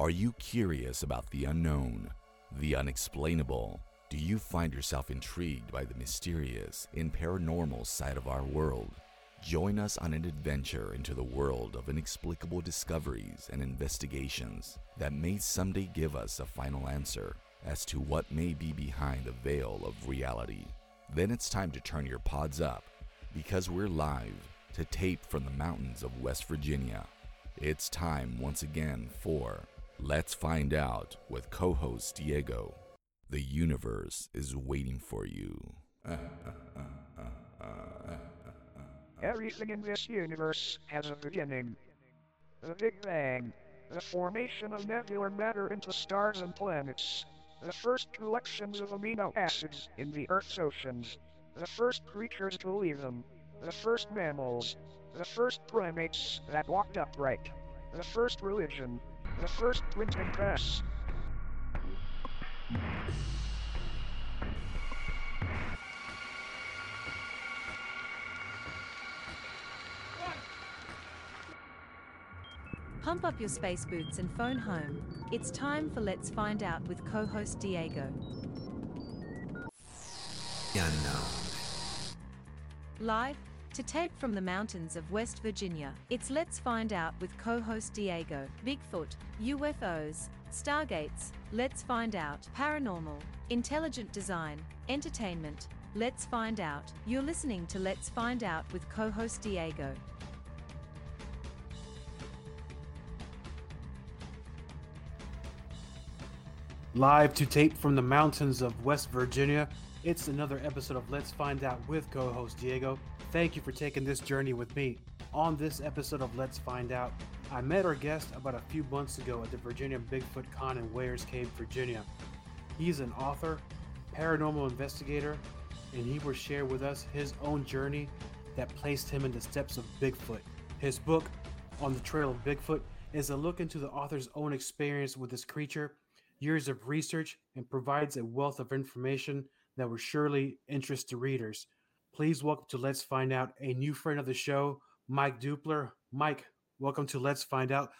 Are you curious about the unknown, the unexplainable? Do you find yourself intrigued by the mysterious and paranormal side of our world? Join us on an adventure into the world of inexplicable discoveries and investigations that may someday give us a final answer as to what may be behind the veil of reality. Then it's time to turn your pods up because we're live to tape from the mountains of West Virginia. It's time once again for Let's Find Out with co host Diego. The universe is waiting for you. Everything in this universe has a beginning. The Big Bang. The formation of nebular matter into stars and planets. The first collections of amino acids in the Earth's oceans. The first creatures to leave them. The first mammals. The first primates that walked upright. The first religion. The first printing press. Pump up your space boots and phone home. It's time for Let's Find Out with co host Diego. Unknown. Live to tape from the mountains of West Virginia, it's Let's Find Out with co host Diego. Bigfoot, UFOs, Stargates, Let's Find Out, Paranormal, Intelligent Design, Entertainment. Let's Find Out. You're listening to Let's Find Out with co host Diego. Live to tape from the mountains of West Virginia, it's another episode of Let's Find Out with co host Diego. Thank you for taking this journey with me. On this episode of Let's Find Out, I met our guest about a few months ago at the Virginia Bigfoot Con in Weyers Cave, Virginia. He's an author, paranormal investigator, and he will share with us his own journey that placed him in the steps of Bigfoot. His book, On the Trail of Bigfoot, is a look into the author's own experience with this creature years of research and provides a wealth of information that will surely interest the readers. Please welcome to Let's Find Out a new friend of the show, Mike Dupler. Mike, welcome to Let's Find Out.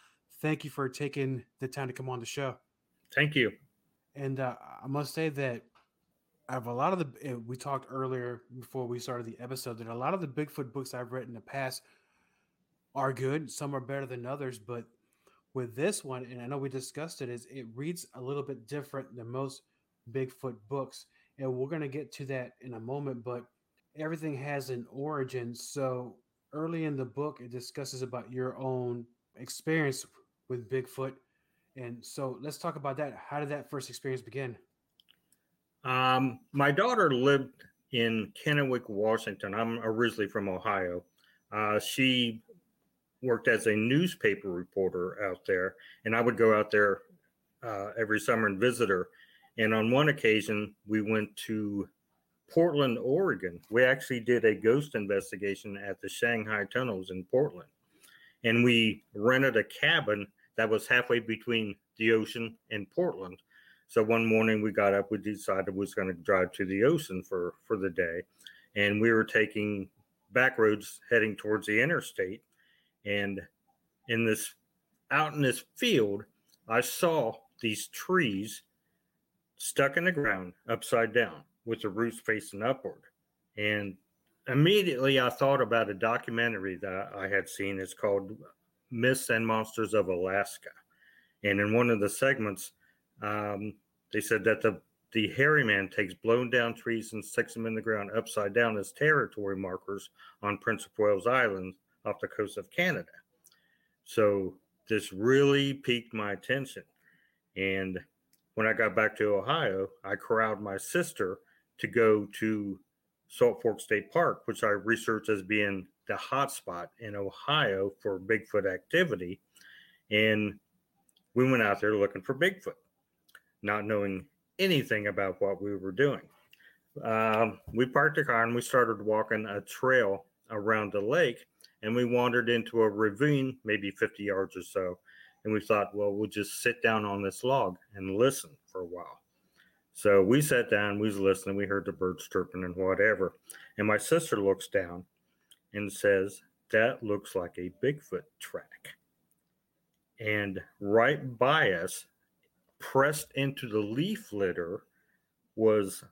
Thank you for taking the time to come on the show. Thank you. And uh, I must say that I have a lot of the, we talked earlier before we started the episode, that a lot of the Bigfoot books I've read in the past are good. Some are better than others, but with this one, and I know we discussed it, is it reads a little bit different than most Bigfoot books. And we're going to get to that in a moment, but everything has an origin. So early in the book, it discusses about your own experience with Bigfoot. And so let's talk about that. How did that first experience begin? Um, my daughter lived in Kennewick, Washington. I'm originally from Ohio. Uh, she worked as a newspaper reporter out there, and I would go out there uh, every summer and visit her. And on one occasion, we went to Portland, Oregon. We actually did a ghost investigation at the Shanghai tunnels in Portland. And we rented a cabin that was halfway between the ocean and Portland. So one morning we got up, we decided we was going to drive to the ocean for, for the day. And we were taking back roads heading towards the interstate. And in this out in this field, I saw these trees stuck in the ground upside down with the roots facing upward. And immediately I thought about a documentary that I had seen. It's called Myths and Monsters of Alaska. And in one of the segments, um, they said that the the hairy man takes blown down trees and sticks them in the ground upside down as territory markers on Prince of Wales Island off the coast of Canada. So this really piqued my attention. And when I got back to Ohio, I corralled my sister to go to Salt Fork State Park, which I researched as being the hotspot in Ohio for Bigfoot activity. And we went out there looking for Bigfoot, not knowing anything about what we were doing. Um, we parked the car and we started walking a trail around the lake and we wandered into a ravine, maybe 50 yards or so. And we thought, well, we'll just sit down on this log and listen for a while. So we sat down, we was listening, we heard the birds chirping and whatever. And my sister looks down and says, That looks like a Bigfoot track. And right by us, pressed into the leaf litter, was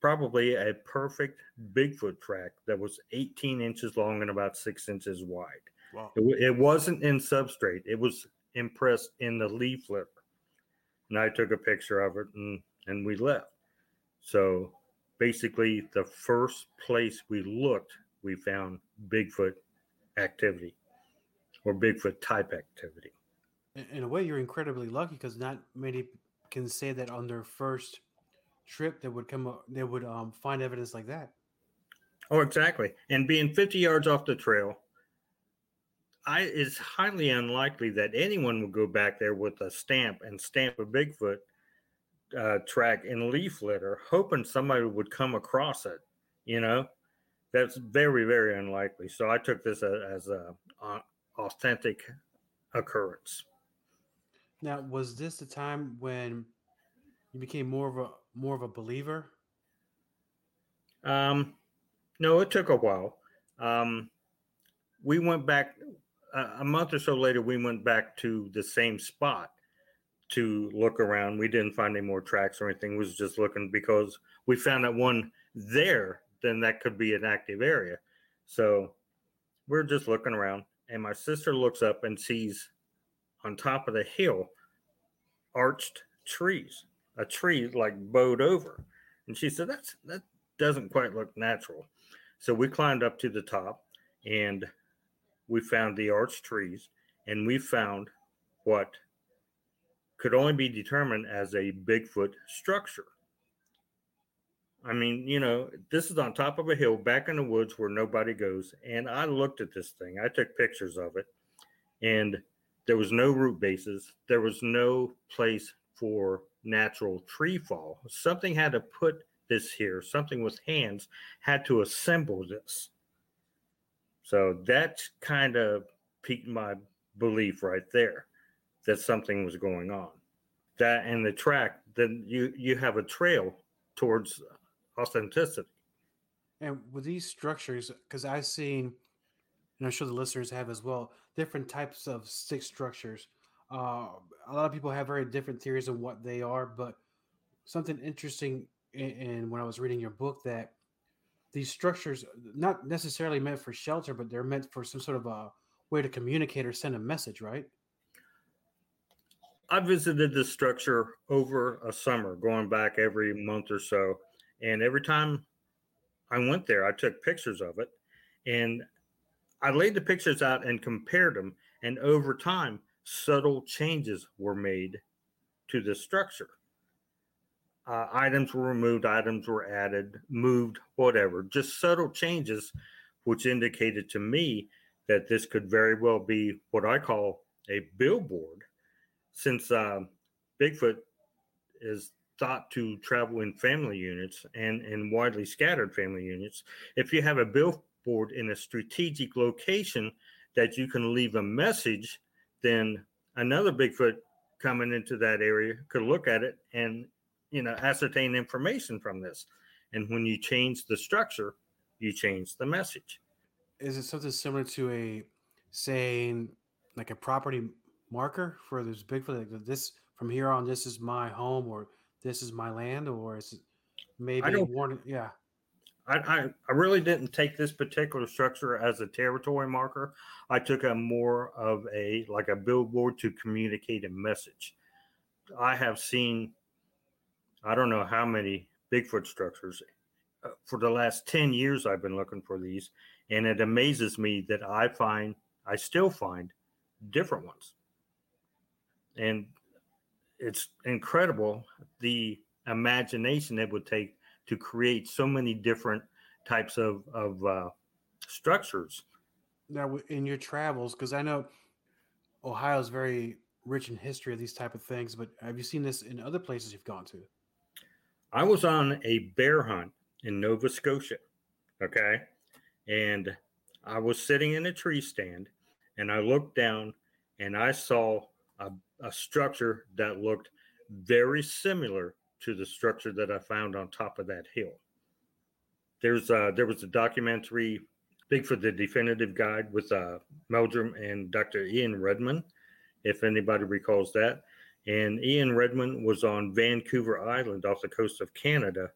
probably a perfect Bigfoot track that was 18 inches long and about six inches wide. Wow. It, it wasn't in substrate, it was impressed in the leaf litter. And I took a picture of it and, and we left. So basically, the first place we looked, we found Bigfoot activity or Bigfoot type activity. In, a way, you're incredibly lucky because not many can say that on their first trip they would come up, they would um, find evidence like that. Oh, exactly. And being 50 yards off the trail, I it's highly unlikely that anyone would go back there with a stamp and stamp a Bigfoot uh, track in leaf litter, hoping somebody would come across it. You know, that's very very unlikely. So I took this as, as a, authentic occurrence. Now, was this the time when you became more of a more of a believer? Um, no, it took a while. Um, we went back a, a month or so later. We went back to the same spot to look around. We didn't find any more tracks or anything. We was just looking because we found that one there. Then that could be an active area. So we're just looking around, and my sister looks up and sees on top of the hill arched trees, a tree like bowed over. And she said, That's that doesn't quite look natural. So we climbed up to the top and we found the arched trees and we found what could only be determined as a Bigfoot structure. I mean, you know, this is on top of a hill back in the woods where nobody goes. And I looked at this thing, I took pictures of it, and there was no root bases, there was no place for natural tree fall. Something had to put this here, something with hands had to assemble this. So that kind of piqued my belief right there that something was going on. That and the track, then you you have a trail towards authenticity. And with these structures, because I've seen, and I'm sure the listeners have as well, different types of stick structures. Uh, a lot of people have very different theories on what they are, but something interesting in, in when I was reading your book that these structures not necessarily meant for shelter, but they're meant for some sort of a way to communicate or send a message, right? I visited this structure over a summer, going back every month or so. And every time I went there, I took pictures of it and I laid the pictures out and compared them. And over time, subtle changes were made to the structure. Uh, items were removed, items were added, moved, whatever, just subtle changes, which indicated to me that this could very well be what I call a billboard since uh, Bigfoot is thought to travel in family units and in widely scattered family units, if you have a billboard in a strategic location that you can leave a message, then another Bigfoot coming into that area could look at it and you know ascertain information from this. And when you change the structure, you change the message. Is it something similar to a saying like a property marker for this Bigfoot? Like this from here on, this is my home, or this is my land, or is it maybe warning? Yeah, I, I, I really didn't take this particular structure as a territory marker. I took a more of a like a billboard to communicate a message. I have seen, I don't know how many Bigfoot structures. Uh, For the last 10 years, I've been looking for these, and it amazes me that I find, I still find different ones. And it's incredible the imagination it would take to create so many different types of of uh, structures. now in your travels, because I know Ohio is very rich in history of these type of things, but have you seen this in other places you've gone to? I was on a bear hunt in Nova Scotia, okay, and I was sitting in a tree stand, and I looked down, and I saw a, a structure that looked very similar to the structure that I found on top of that hill. There's uh, there was a documentary, Bigfoot: The Definitive Guide, with uh, Meldrum and Dr. Ian Redmond, if anybody recalls that. And Ian Redmond was on Vancouver Island off the coast of Canada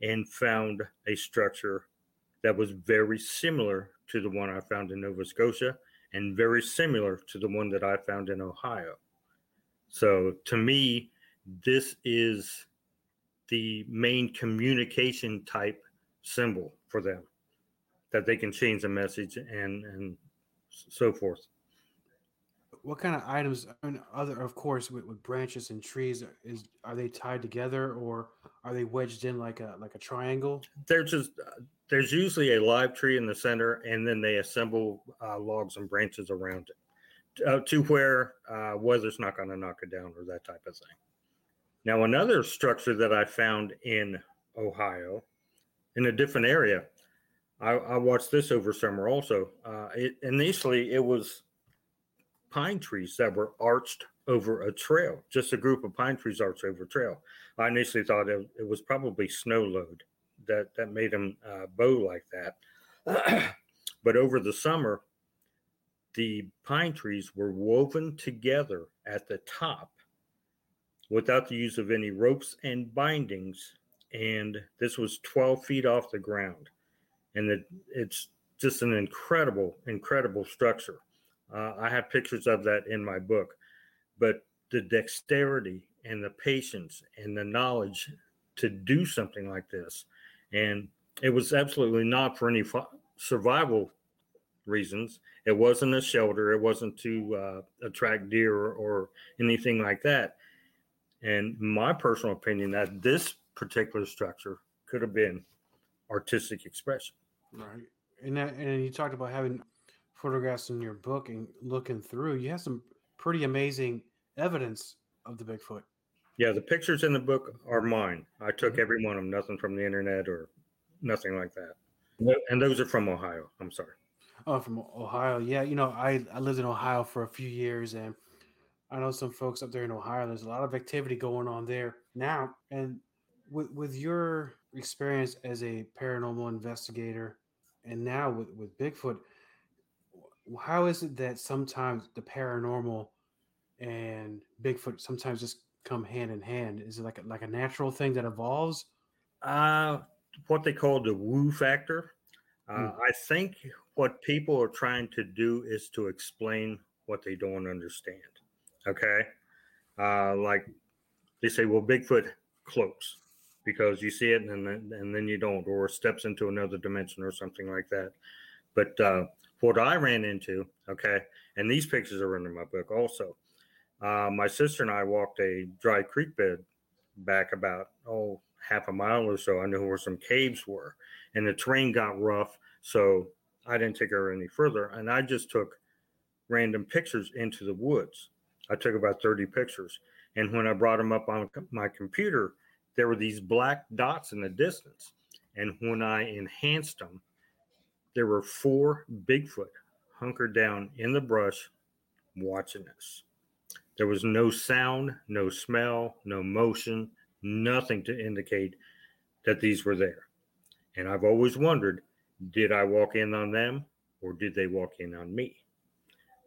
and found a structure that was very similar to the one I found in Nova Scotia and very similar to the one that I found in Ohio. So to me, this is the main communication type symbol for them that they can change the message and and so forth what kind of items I mean, other of course with, with branches and trees is are they tied together or are they wedged in like a like a triangle there's just uh, there's usually a live tree in the center and then they assemble uh, logs and branches around it uh, to where uh, weather's not going to knock it down or that type of thing now another structure that i found in ohio in a different area i, I watched this over summer also uh, it, initially it was pine trees that were arched over a trail, just a group of pine trees arched over a trail. I initially thought it, it was probably snow load that, that made them uh, bow like that. but over the summer, the pine trees were woven together at the top without the use of any ropes and bindings. And this was 12 feet off the ground. And it, it's just an incredible, incredible structure. Uh, I have pictures of that in my book, but the dexterity and the patience and the knowledge to do something like this, and it was absolutely not for any survival reasons. It wasn't a shelter. It wasn't to uh, attract deer or, or anything like that. And my personal opinion that this particular structure could have been artistic expression. Right. And that, and you talked about having photographs in your book and looking through, you have some pretty amazing evidence of the Bigfoot. Yeah, the pictures in the book are mine. I took mm-hmm. every one of them, nothing from the internet or nothing like that. And those are from Ohio. I'm sorry. Oh, from Ohio. Yeah, you know, I, I lived in Ohio for a few years and I know some folks up there in Ohio. There's a lot of activity going on there now. And with with your experience as a paranormal investigator and now with, with Bigfoot, how is it that sometimes the paranormal and Bigfoot sometimes just come hand in hand? Is it like a, like a natural thing that evolves? Uh, what they call the woo factor. Uh, mm. I think what people are trying to do is to explain what they don't understand. Okay, uh, like they say, well, Bigfoot cloaks because you see it and then and then you don't, or steps into another dimension or something like that. But uh, what I ran into, okay, and these pictures are in my book also. Uh, my sister and I walked a dry creek bed back about, oh, half a mile or so. I knew where some caves were, and the terrain got rough. So I didn't take her any further. And I just took random pictures into the woods. I took about 30 pictures. And when I brought them up on my computer, there were these black dots in the distance. And when I enhanced them, there were four Bigfoot hunkered down in the brush watching us. There was no sound, no smell, no motion, nothing to indicate that these were there. And I've always wondered did I walk in on them or did they walk in on me?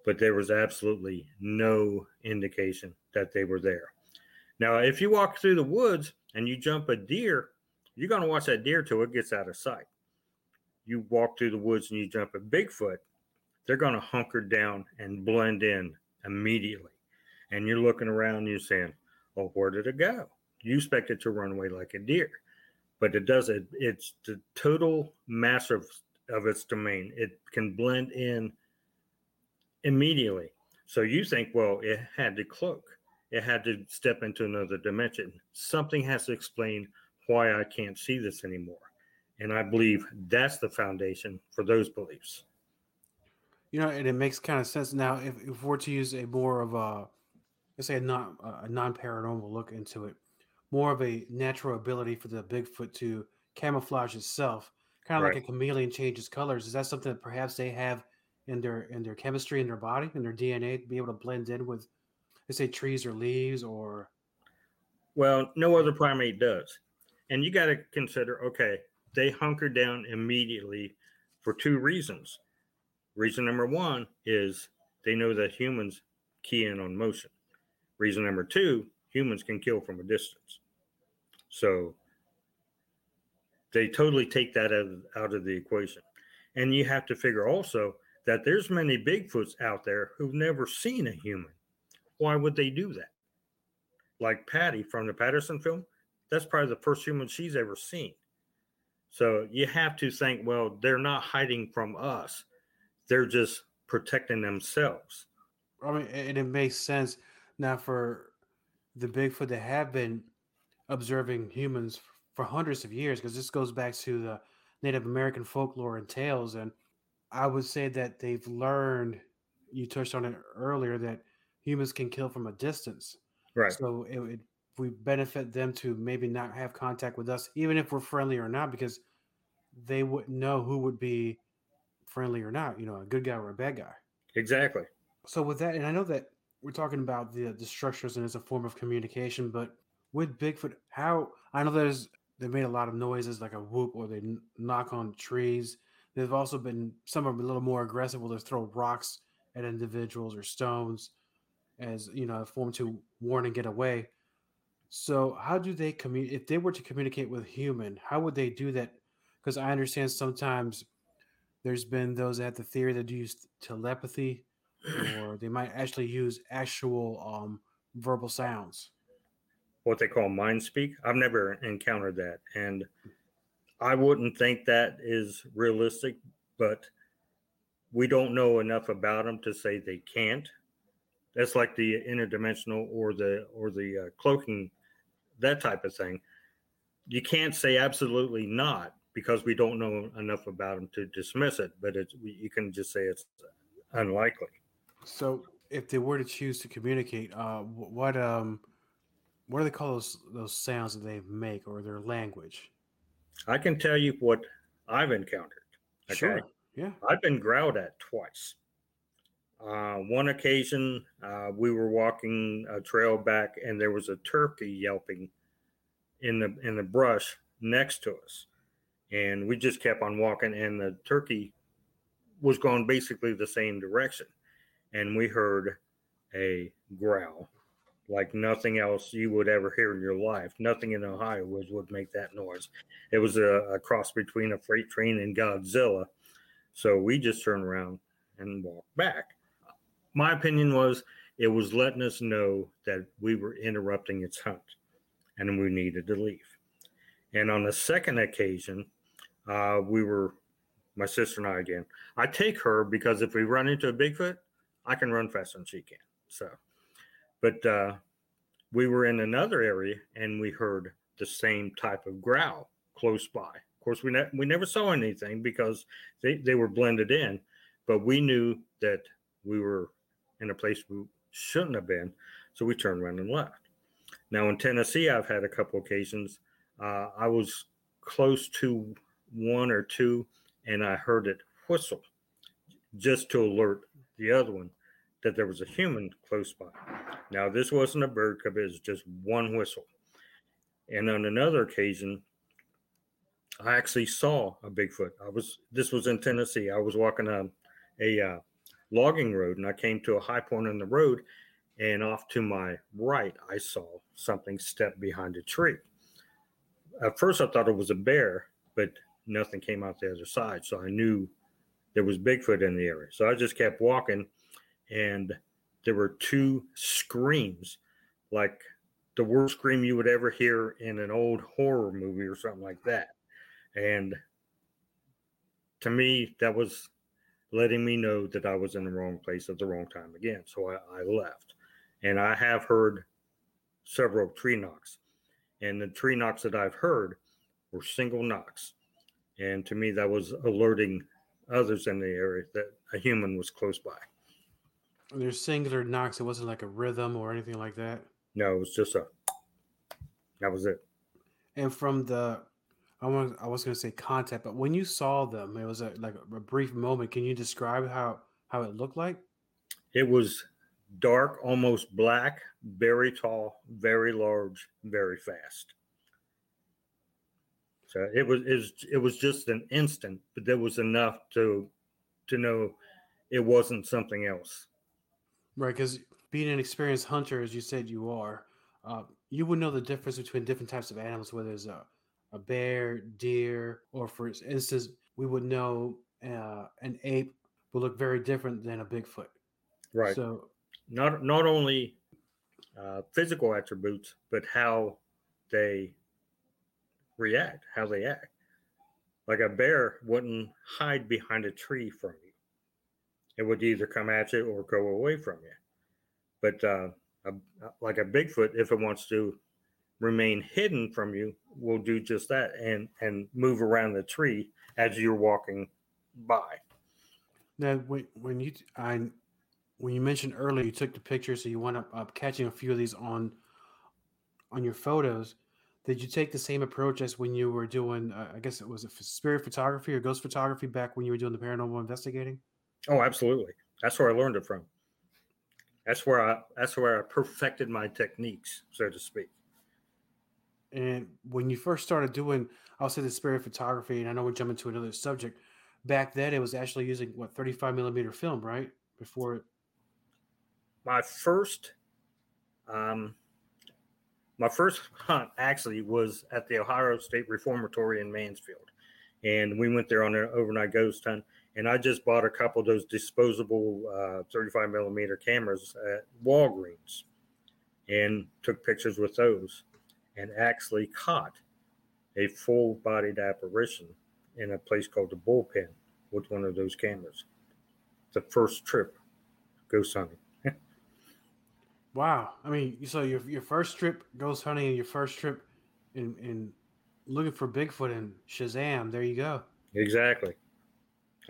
But there was absolutely no indication that they were there. Now, if you walk through the woods and you jump a deer, you're going to watch that deer till it gets out of sight you walk through the woods and you jump a Bigfoot, they're going to hunker down and blend in immediately. And you're looking around you're saying, oh, where did it go? You expect it to run away like a deer, but it doesn't. It's the total mass of, of its domain. It can blend in immediately. So you think, well, it had to cloak. It had to step into another dimension. Something has to explain why I can't see this anymore. And I believe that's the foundation for those beliefs. You know, and it makes kind of sense now if, if we're to use a more of a, let's say a non a non paranormal look into it, more of a natural ability for the Bigfoot to camouflage itself, kind of right. like a chameleon changes colors. Is that something that perhaps they have in their in their chemistry in their body in their DNA to be able to blend in with, let's say, trees or leaves or? Well, no other primate does, and you got to consider. Okay, they hunker down immediately for two reasons. Reason number one is they know that humans key in on motion. Reason number two, humans can kill from a distance. So they totally take that out of, out of the equation. And you have to figure also that there's many Bigfoots out there who've never seen a human. Why would they do that? Like Patty from the Patterson film, that's probably the first human she's ever seen. So you have to think, well, they're not hiding from us. They're just protecting themselves. I mean, and it makes sense now for the Bigfoot that have been observing humans for hundreds of years, because this goes back to the Native American folklore and tales. And I would say that they've learned, you touched on it earlier, that humans can kill from a distance. Right. So it would we benefit them to maybe not have contact with us, even if we're friendly or not, because they wouldn't know who would be friendly or not, you know, a good guy or a bad guy. Exactly. So with that, and I know that we're talking about the the structures and it's a form of communication, but with Bigfoot, how I know there's they made a lot of noises like a whoop or they knock on trees. There've also been some are a little more aggressive where they throw rocks at individuals or stones as you know a form to warn and get away. So how do they communicate if they were to communicate with human? How would they do that? Because I understand sometimes there's been those have the theory that use telepathy, or they might actually use actual um, verbal sounds. What they call mind speak. I've never encountered that. And I wouldn't think that is realistic, but we don't know enough about them to say they can't. That's like the interdimensional or the or the uh, cloaking, that type of thing. You can't say absolutely not because we don't know enough about them to dismiss it. But it's you can just say it's unlikely. So, if they were to choose to communicate, uh, what um, what do they call those those sounds that they make or their language? I can tell you what I've encountered. Okay. Sure. Yeah. I've been growled at twice. Uh, one occasion, uh, we were walking a trail back, and there was a turkey yelping in the in the brush next to us, and we just kept on walking, and the turkey was going basically the same direction, and we heard a growl like nothing else you would ever hear in your life. Nothing in Ohio would, would make that noise. It was a, a cross between a freight train and Godzilla. So we just turned around and walked back. My opinion was it was letting us know that we were interrupting its hunt and we needed to leave. And on the second occasion, uh, we were, my sister and I again. I take her because if we run into a Bigfoot, I can run faster than she can. So, but uh, we were in another area and we heard the same type of growl close by. Of course, we, ne- we never saw anything because they, they were blended in, but we knew that we were in a place we shouldn't have been. So we turned around and left. Now, in Tennessee, I've had a couple occasions. Uh, I was close to one or two and I heard it whistle just to alert the other one that there was a human close by. Now, this wasn't a bird cub, it was just one whistle. And on another occasion, I actually saw a Bigfoot. I was this was in Tennessee. I was walking a a uh, logging road, and I came to a high point in the road, and off to my right, I saw something step behind a tree. At first, I thought it was a bear, but nothing came out the other side, so I knew there was Bigfoot in the area. So I just kept walking, and there were two screams, like the worst scream you would ever hear in an old horror movie or something like that. And to me, that was letting me know that I was in the wrong place at the wrong time again. So I, I left. And I have heard several tree knocks. And the tree knocks that I've heard were single knocks. And to me, that was alerting others in the area that a human was close by. There's singular knocks. It wasn't like a rhythm or anything like that. No, it was just a, that was it. And from the, I want, I was going to say contact, but when you saw them, it was a, like a brief moment. Can you describe how how it looked like? It was dark, almost black, very tall, very large, very fast. So it was it was, it was just an instant, but there was enough to to know it wasn't something else. Right, because being an experienced hunter, as you said you are, uh, you would know the difference between different types of animals, whether it's a, a bear, deer, or for instance, we would know uh, an ape will look very different than a Bigfoot. Right. So not not only uh, physical attributes, but how they react, how they act. Like a bear wouldn't hide behind a tree from you; it would either come at you or go away from you. But uh, a, like a Bigfoot, if it wants to remain hidden from you, will do just that and and move around the tree as you're walking by. Now, when when you I when you mentioned earlier you took the picture, so you went up, up catching a few of these on on your photos. Did you take the same approach as when you were doing? Uh, I guess it was a spirit photography or ghost photography back when you were doing the paranormal investigating. Oh, absolutely. That's where I learned it from. That's where I that's where I perfected my techniques, so to speak. And when you first started doing, I'll say the spirit photography, and I know we're jumping to another subject. Back then, it was actually using what 35 millimeter film, right? Before my first, um, my first hunt actually was at the Ohio State Reformatory in Mansfield, and we went there on an overnight ghost hunt. And I just bought a couple of those disposable uh, 35 millimeter cameras at Walgreens, and took pictures with those, and actually caught a full-bodied apparition in a place called the Bullpen with one of those cameras. The first trip ghost hunting. Wow. I mean, so your your first trip ghost hunting and your first trip in in looking for Bigfoot and Shazam. There you go. Exactly.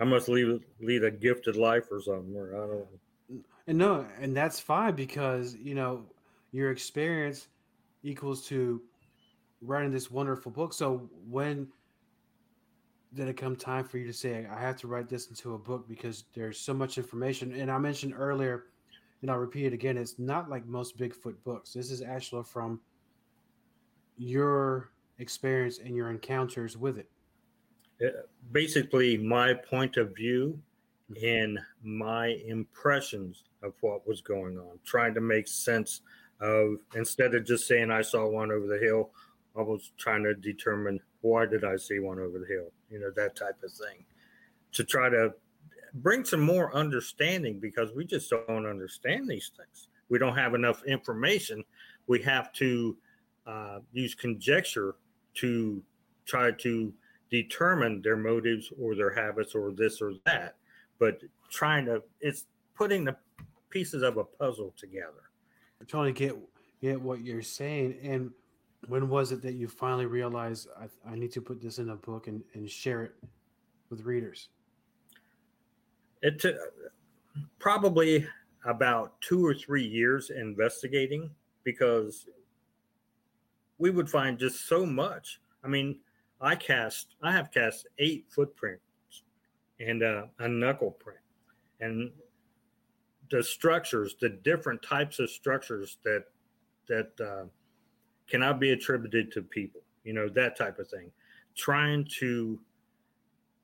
I must lead lead a gifted life or something. Or I don't. And no, and that's fine because you know your experience equals to writing this wonderful book. So when did it come time for you to say I have to write this into a book because there's so much information? And I mentioned earlier and I'll repeat it again, it's not like most Bigfoot books. This is actually from your experience and your encounters with it. Uh, basically, my point of view and my impressions of what was going on, trying to make sense of instead of just saying I saw one over the hill, I was trying to determine why did I see one over the hill, you know, that type of thing. To try to bring some more understanding because we just don't understand these things. We don't have enough information. We have to uh, use conjecture to try to determine their motives or their habits or this or that. But trying to, it's putting the pieces of a puzzle together. I'm trying to get get what you're saying. And when was it that you finally realized I, I need to put this in a book and, and share it with readers? It took probably about two or three years investigating because we would find just so much. I mean, I cast, I have cast eight footprints and uh, a knuckle print, and the structures, the different types of structures that that uh, cannot be attributed to people, you know, that type of thing. Trying to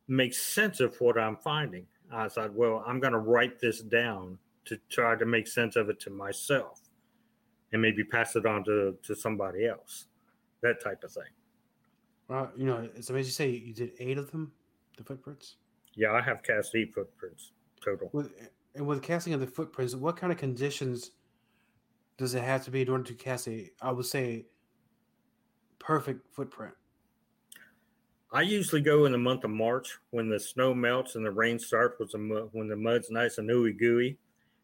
make sense of what I'm finding. I thought, well, I'm going to write this down to try to make sense of it to myself and maybe pass it on to, to somebody else, that type of thing. Well, you know, it's amazing you say you did eight of them, the footprints. Yeah, I have cast eight footprints total. With, and with casting of the footprints, what kind of conditions does it have to be in order to cast a, I would say, perfect footprint? I usually go in the month of March when the snow melts and the rain starts, when the mud's nice and ooey gooey,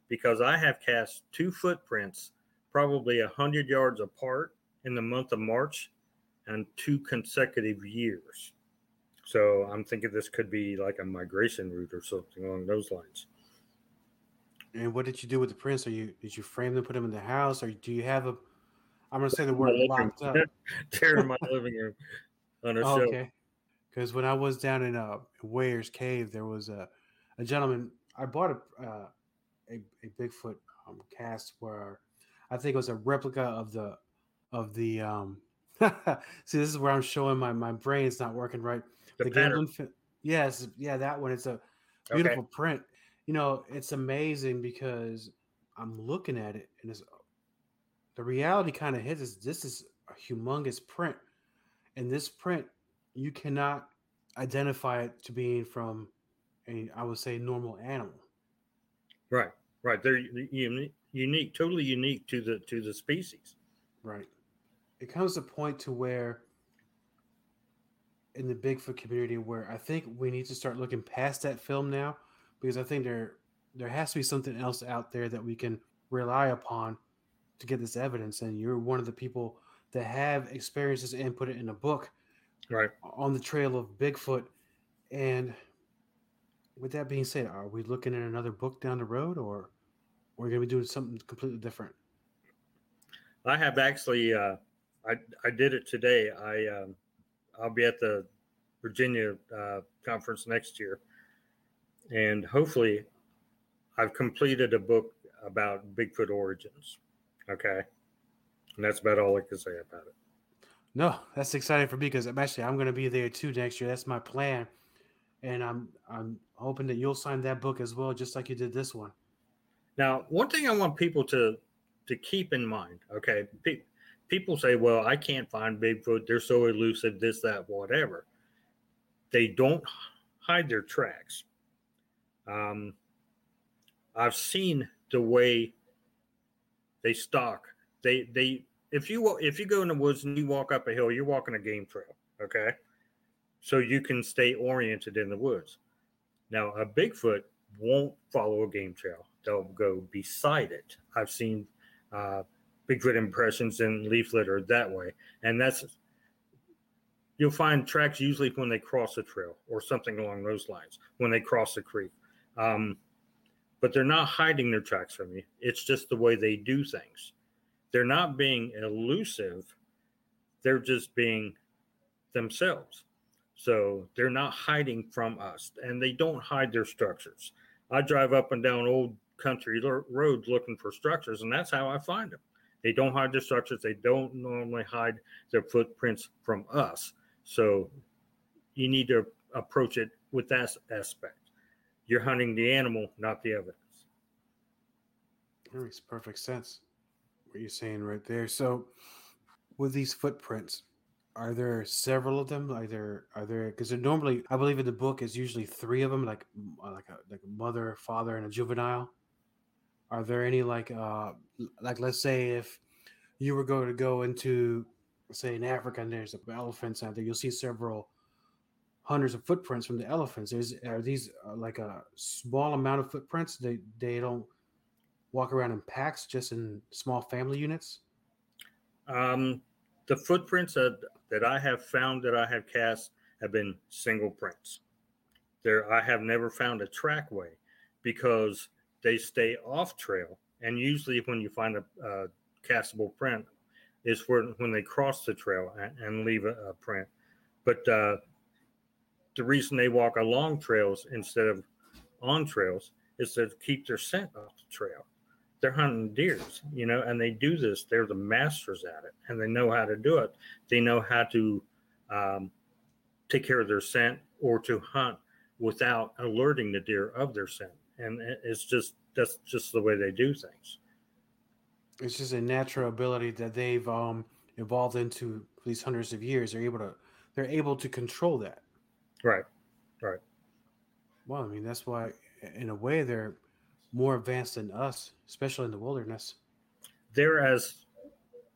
because I have cast two footprints probably a hundred yards apart in the month of March and two consecutive years. So I'm thinking this could be like a migration route or something along those lines. And what did you do with the prints? Are you did you frame them, put them in the house, or do you have a? I'm gonna say the word locked up. Tear in my living room on a oh, show. Okay because when I was down in uh Weyers Cave, there was a a gentleman. I bought a uh, a, a Bigfoot um, cast where I think it was a replica of the of the um. see, this is where I'm showing my my brain's not working right. The, the yes, yeah, that one. It's a beautiful okay. print. You know, it's amazing because I'm looking at it, and it's the reality kind of hits us. this is a humongous print, and this print you cannot identify it to being from a I would say normal animal. Right, right. They're unique, unique, totally unique to the to the species. Right. It comes to a point to where in the Bigfoot community where I think we need to start looking past that film now because I think there there has to be something else out there that we can rely upon to get this evidence. And you're one of the people that have experiences and put it in a book, right, on the trail of Bigfoot. And with that being said, are we looking at another book down the road, or we're going to be doing something completely different? I have actually, uh, I I did it today. I um, I'll be at the Virginia uh, conference next year, and hopefully, I've completed a book about Bigfoot origins. Okay, and that's about all I can say about it. No, that's exciting for me because actually I'm going to be there too next year. That's my plan, and I'm I'm hoping that you'll sign that book as well, just like you did this one. Now, one thing I want people to to keep in mind, okay, pe- people say, "Well, I can't find Bigfoot; they're so elusive, this, that, whatever." They don't hide their tracks. Um, I've seen the way they stalk. They they if you if you go in the woods and you walk up a hill, you're walking a game trail. Okay, so you can stay oriented in the woods. Now a Bigfoot won't follow a game trail. They'll go beside it. I've seen uh, Bigfoot impressions in leaf litter that way, and that's you'll find tracks usually when they cross a trail or something along those lines when they cross a creek. Um, but they're not hiding their tracks from you. It's just the way they do things. They're not being elusive, they're just being themselves. So they're not hiding from us and they don't hide their structures. I drive up and down old country roads looking for structures, and that's how I find them. They don't hide their structures, they don't normally hide their footprints from us. So you need to approach it with that aspect you're hunting the animal, not the evidence. That makes perfect sense. What you're saying right there. So, with these footprints, are there several of them? Are there are there because normally I believe in the book is usually three of them, like uh, like a like a mother, father, and a juvenile. Are there any like uh like let's say if you were going to go into say in Africa and there's elephants out there, you'll see several hundreds of footprints from the elephants. Is are these uh, like a small amount of footprints? They they don't walk around in packs, just in small family units. Um, the footprints that that I have found that I have cast have been single prints. There, I have never found a trackway because they stay off trail, and usually when you find a, a castable print, is when when they cross the trail and, and leave a, a print. But uh, the reason they walk along trails instead of on trails is to keep their scent off the trail. They're hunting deers, you know, and they do this. They're the masters at it, and they know how to do it. They know how to um, take care of their scent or to hunt without alerting the deer of their scent. And it's just that's just the way they do things. It's just a natural ability that they've um, evolved into these hundreds of years. They're able to they're able to control that. Right. Right. Well, I mean, that's why, in a way, they're more advanced than us, especially in the wilderness. They're as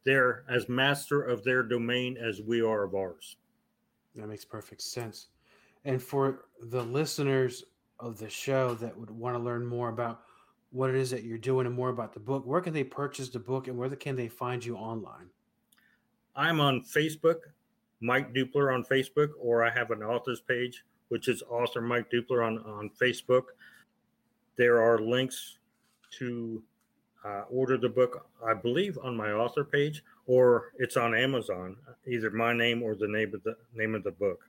they're as master of their domain as we are of ours. That makes perfect sense. And for the listeners of the show that would want to learn more about what it is that you're doing and more about the book, where can they purchase the book and where can they find you online? I'm on Facebook Mike Dupler on Facebook, or I have an author's page, which is author Mike Dupler on, on Facebook. There are links to uh, order the book, I believe, on my author page, or it's on Amazon, either my name or the name of the name of the book.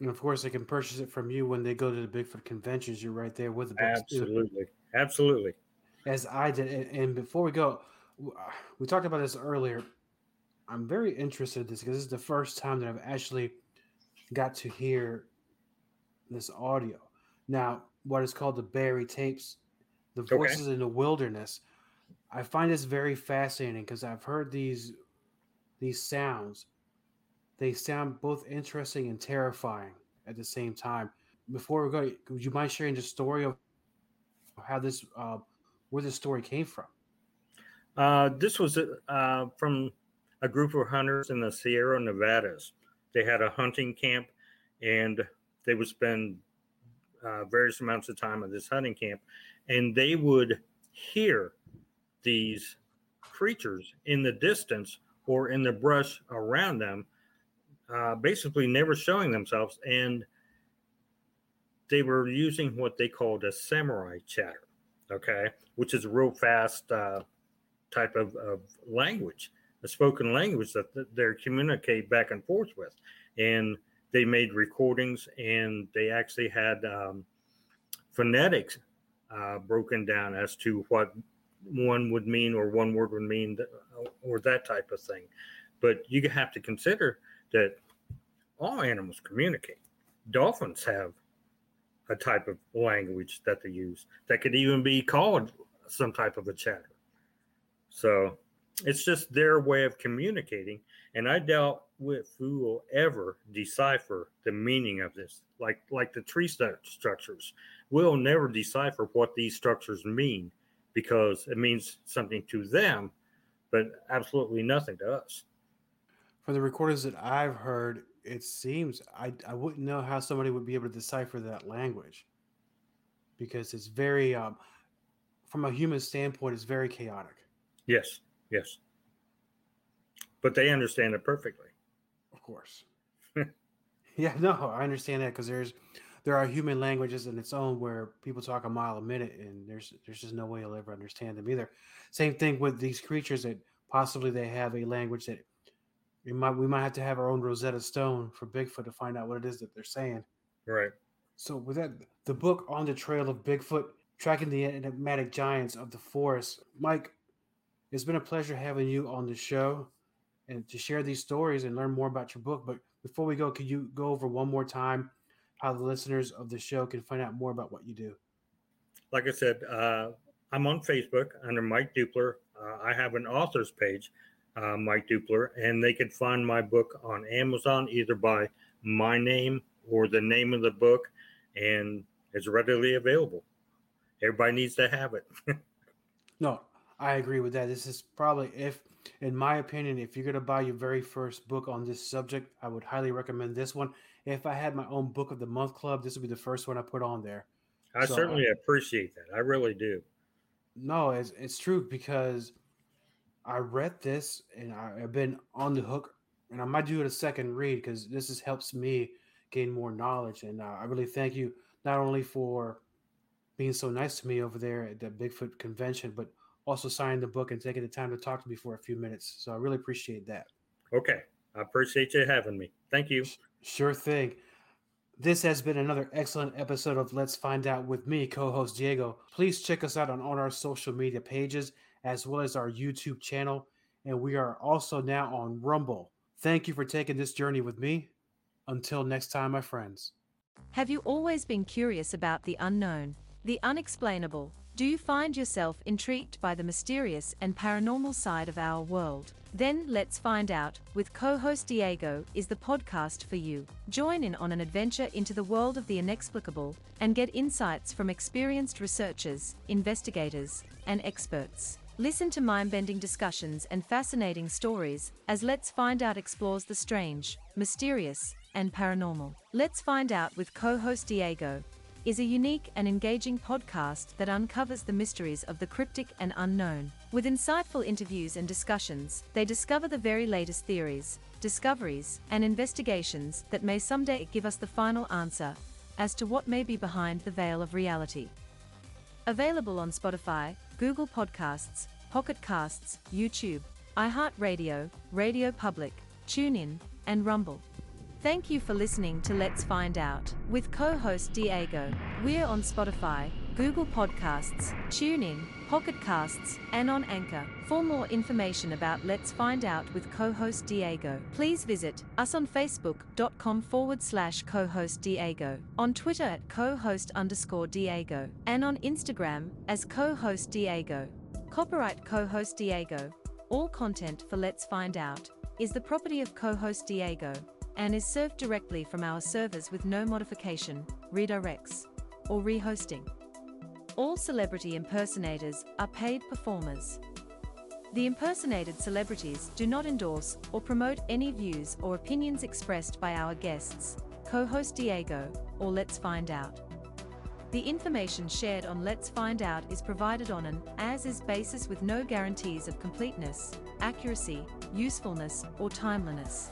And of course, they can purchase it from you when they go to the Bigfoot conventions. You're right there with the books. Absolutely, too. absolutely. As I did, and before we go, we talked about this earlier. I'm very interested in this because this is the first time that I've actually got to hear this audio. Now, what is called the Berry tapes, the voices okay. in the wilderness. I find this very fascinating because I've heard these these sounds. They sound both interesting and terrifying at the same time. Before we go, would you mind sharing the story of how this, uh, where this story came from? Uh, this was uh, from a group of hunters in the Sierra Nevadas. They had a hunting camp, and they would spend uh, various amounts of time at this hunting camp, and they would hear these creatures in the distance or in the brush around them, uh, basically never showing themselves. And they were using what they called a samurai chatter, okay, which is a real fast uh, type of, of, language, a spoken language that they communicate back and forth with. And they made recordings and they actually had um, phonetics uh, broken down as to what one would mean or one word would mean or that type of thing. But you have to consider that all animals communicate. Dolphins have a type of language that they use that could even be called some type of a chatter. So it's just their way of communicating. And I doubt we will ever decipher the meaning of this. Like like the tree structures, we'll never decipher what these structures mean because it means something to them, but absolutely nothing to us. From the recordings that I've heard, it seems I, I wouldn't know how somebody would be able to decipher that language because it's very um, from a human standpoint it's very chaotic yes yes but they understand it perfectly course yeah no i understand that because there's there are human languages in its own where people talk a mile a minute and there's there's just no way you'll ever understand them either same thing with these creatures that possibly they have a language that we might we might have to have our own Rosetta Stone for Bigfoot to find out what it is that they're saying. Right. So with that, the book on the trail of Bigfoot, tracking the enigmatic giants of the forest. Mike, it's been a pleasure having you on the show and to share these stories and learn more about your book. But before we go, could you go over one more time how the listeners of the show can find out more about what you do? Like I said, uh, I'm on Facebook under Mike Dupler. Uh, I have an author's page uh, Mike Dupler, and they can find my book on Amazon either by my name or the name of the book, and it's readily available. Everybody needs to have it. no, I agree with that. This is probably, if, in my opinion, if you're going to buy your very first book on this subject, I would highly recommend this one. If I had my own book of the month club, this would be the first one I put on there. I so, certainly uh, appreciate that. I really do. No, it's, it's true because I read this and I, have been on the hook, and I might do it a second read because this has helps me gain more knowledge. And uh, I really thank you not only for being so nice to me over there at the Bigfoot convention, but also signing the book and taking the time to talk to me for a few minutes. So I really appreciate that. Okay. I appreciate you having me. Thank you. Sure thing. This has been another excellent episode of Let's Find Out with me, co host Diego. Please check us out on all our social media pages as well as our YouTube channel. And we are also now on Rumble. Thank you for taking this journey with me. Until next time, my friends. Have you always been curious about the unknown, the unexplainable? Do you find yourself intrigued by the mysterious and paranormal side of our world? Then Let's Find Out with co host Diego is the podcast for you. Join in on an adventure into the world of the inexplicable and get insights from experienced researchers, investigators, and experts. Listen to mind bending discussions and fascinating stories as Let's Find Out explores the strange, mysterious, and paranormal. Let's Find Out with co host Diego is a unique and engaging podcast that uncovers the mysteries of the cryptic and unknown. With insightful interviews and discussions, they discover the very latest theories, discoveries, and investigations that may someday give us the final answer as to what may be behind the veil of reality. Available on Spotify, Google Podcasts, Pocket Casts, YouTube, iHeartRadio, Radio Public, TuneIn, and Rumble. Thank you for listening to Let's Find Out with co host Diego. We're on Spotify, Google Podcasts, TuneIn, Pocket Casts, and on Anchor. For more information about Let's Find Out with co host Diego, please visit us on Facebook.com forward slash co host Diego, on Twitter at co host underscore Diego, and on Instagram as co host Diego. Copyright co-host Diego. All content for Let's Find Out is the property of co-host Diego and is served directly from our servers with no modification, redirects, or rehosting. All celebrity impersonators are paid performers. The impersonated celebrities do not endorse or promote any views or opinions expressed by our guests, co-host Diego, or Let's Find Out. The information shared on Let's Find Out is provided on an as-is basis with no guarantees of completeness, accuracy, usefulness, or timeliness.